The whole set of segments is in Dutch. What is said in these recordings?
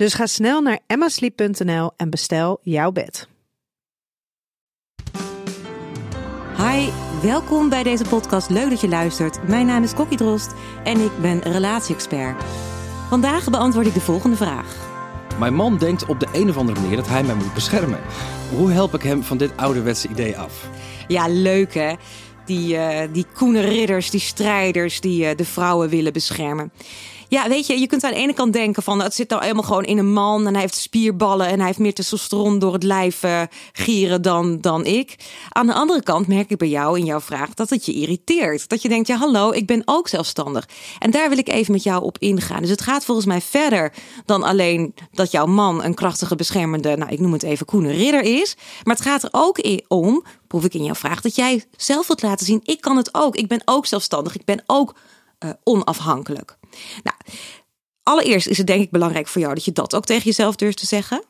Dus ga snel naar emmasleep.nl en bestel jouw bed. Hi, welkom bij deze podcast. Leuk dat je luistert. Mijn naam is Kokkie Drost en ik ben relatie-expert. Vandaag beantwoord ik de volgende vraag. Mijn man denkt op de een of andere manier dat hij mij moet beschermen. Hoe help ik hem van dit ouderwetse idee af? Ja, leuk hè? Die, uh, die koene ridders, die strijders die uh, de vrouwen willen beschermen. Ja, weet je, je kunt aan de ene kant denken van het zit nou helemaal gewoon in een man en hij heeft spierballen en hij heeft meer testosteron door het lijf uh, gieren dan, dan ik. Aan de andere kant merk ik bij jou in jouw vraag dat het je irriteert. Dat je denkt, ja hallo, ik ben ook zelfstandig. En daar wil ik even met jou op ingaan. Dus het gaat volgens mij verder dan alleen dat jouw man een krachtige beschermende, nou ik noem het even koene ridder is. Maar het gaat er ook om, proef ik in jouw vraag, dat jij zelf wilt laten zien, ik kan het ook. Ik ben ook zelfstandig. Ik ben ook uh, onafhankelijk. Nou, allereerst is het denk ik belangrijk voor jou dat je dat ook tegen jezelf durft te zeggen.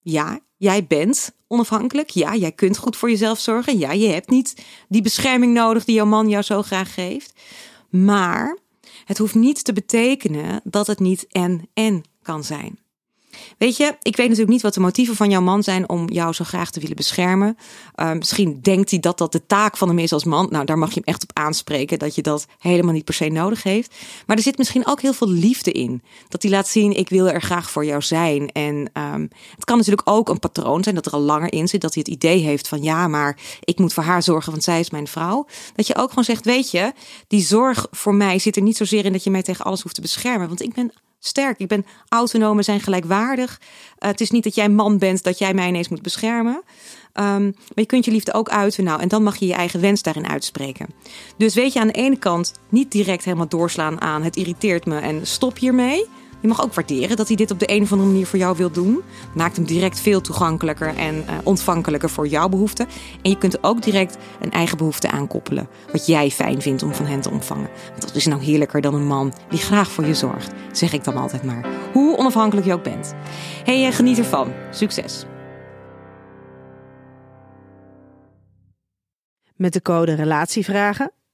Ja, jij bent onafhankelijk. Ja, jij kunt goed voor jezelf zorgen. Ja, je hebt niet die bescherming nodig die jouw man jou zo graag geeft. Maar het hoeft niet te betekenen dat het niet en-en kan zijn. Weet je, ik weet natuurlijk niet wat de motieven van jouw man zijn om jou zo graag te willen beschermen. Uh, misschien denkt hij dat dat de taak van hem is als man. Nou, daar mag je hem echt op aanspreken dat je dat helemaal niet per se nodig heeft. Maar er zit misschien ook heel veel liefde in. Dat hij laat zien, ik wil er graag voor jou zijn. En um, het kan natuurlijk ook een patroon zijn dat er al langer in zit. Dat hij het idee heeft van ja, maar ik moet voor haar zorgen, want zij is mijn vrouw. Dat je ook gewoon zegt, weet je, die zorg voor mij zit er niet zozeer in dat je mij tegen alles hoeft te beschermen. Want ik ben sterk. Ik ben autonoom, we zijn gelijkwaardig. Uh, het is niet dat jij man bent, dat jij mij ineens moet beschermen. Um, maar je kunt je liefde ook uiten. Nou, en dan mag je je eigen wens daarin uitspreken. Dus weet je aan de ene kant niet direct helemaal doorslaan aan het irriteert me en stop hiermee. Je mag ook waarderen dat hij dit op de een of andere manier voor jou wil doen. Maakt hem direct veel toegankelijker en uh, ontvankelijker voor jouw behoeften. En je kunt ook direct een eigen behoefte aankoppelen. Wat jij fijn vindt om van hen te ontvangen. Want dat is nou heerlijker dan een man die graag voor je zorgt. Zeg ik dan altijd maar. Hoe onafhankelijk je ook bent. Hey, geniet ervan. Succes. Met de code RELATIEVRAGEN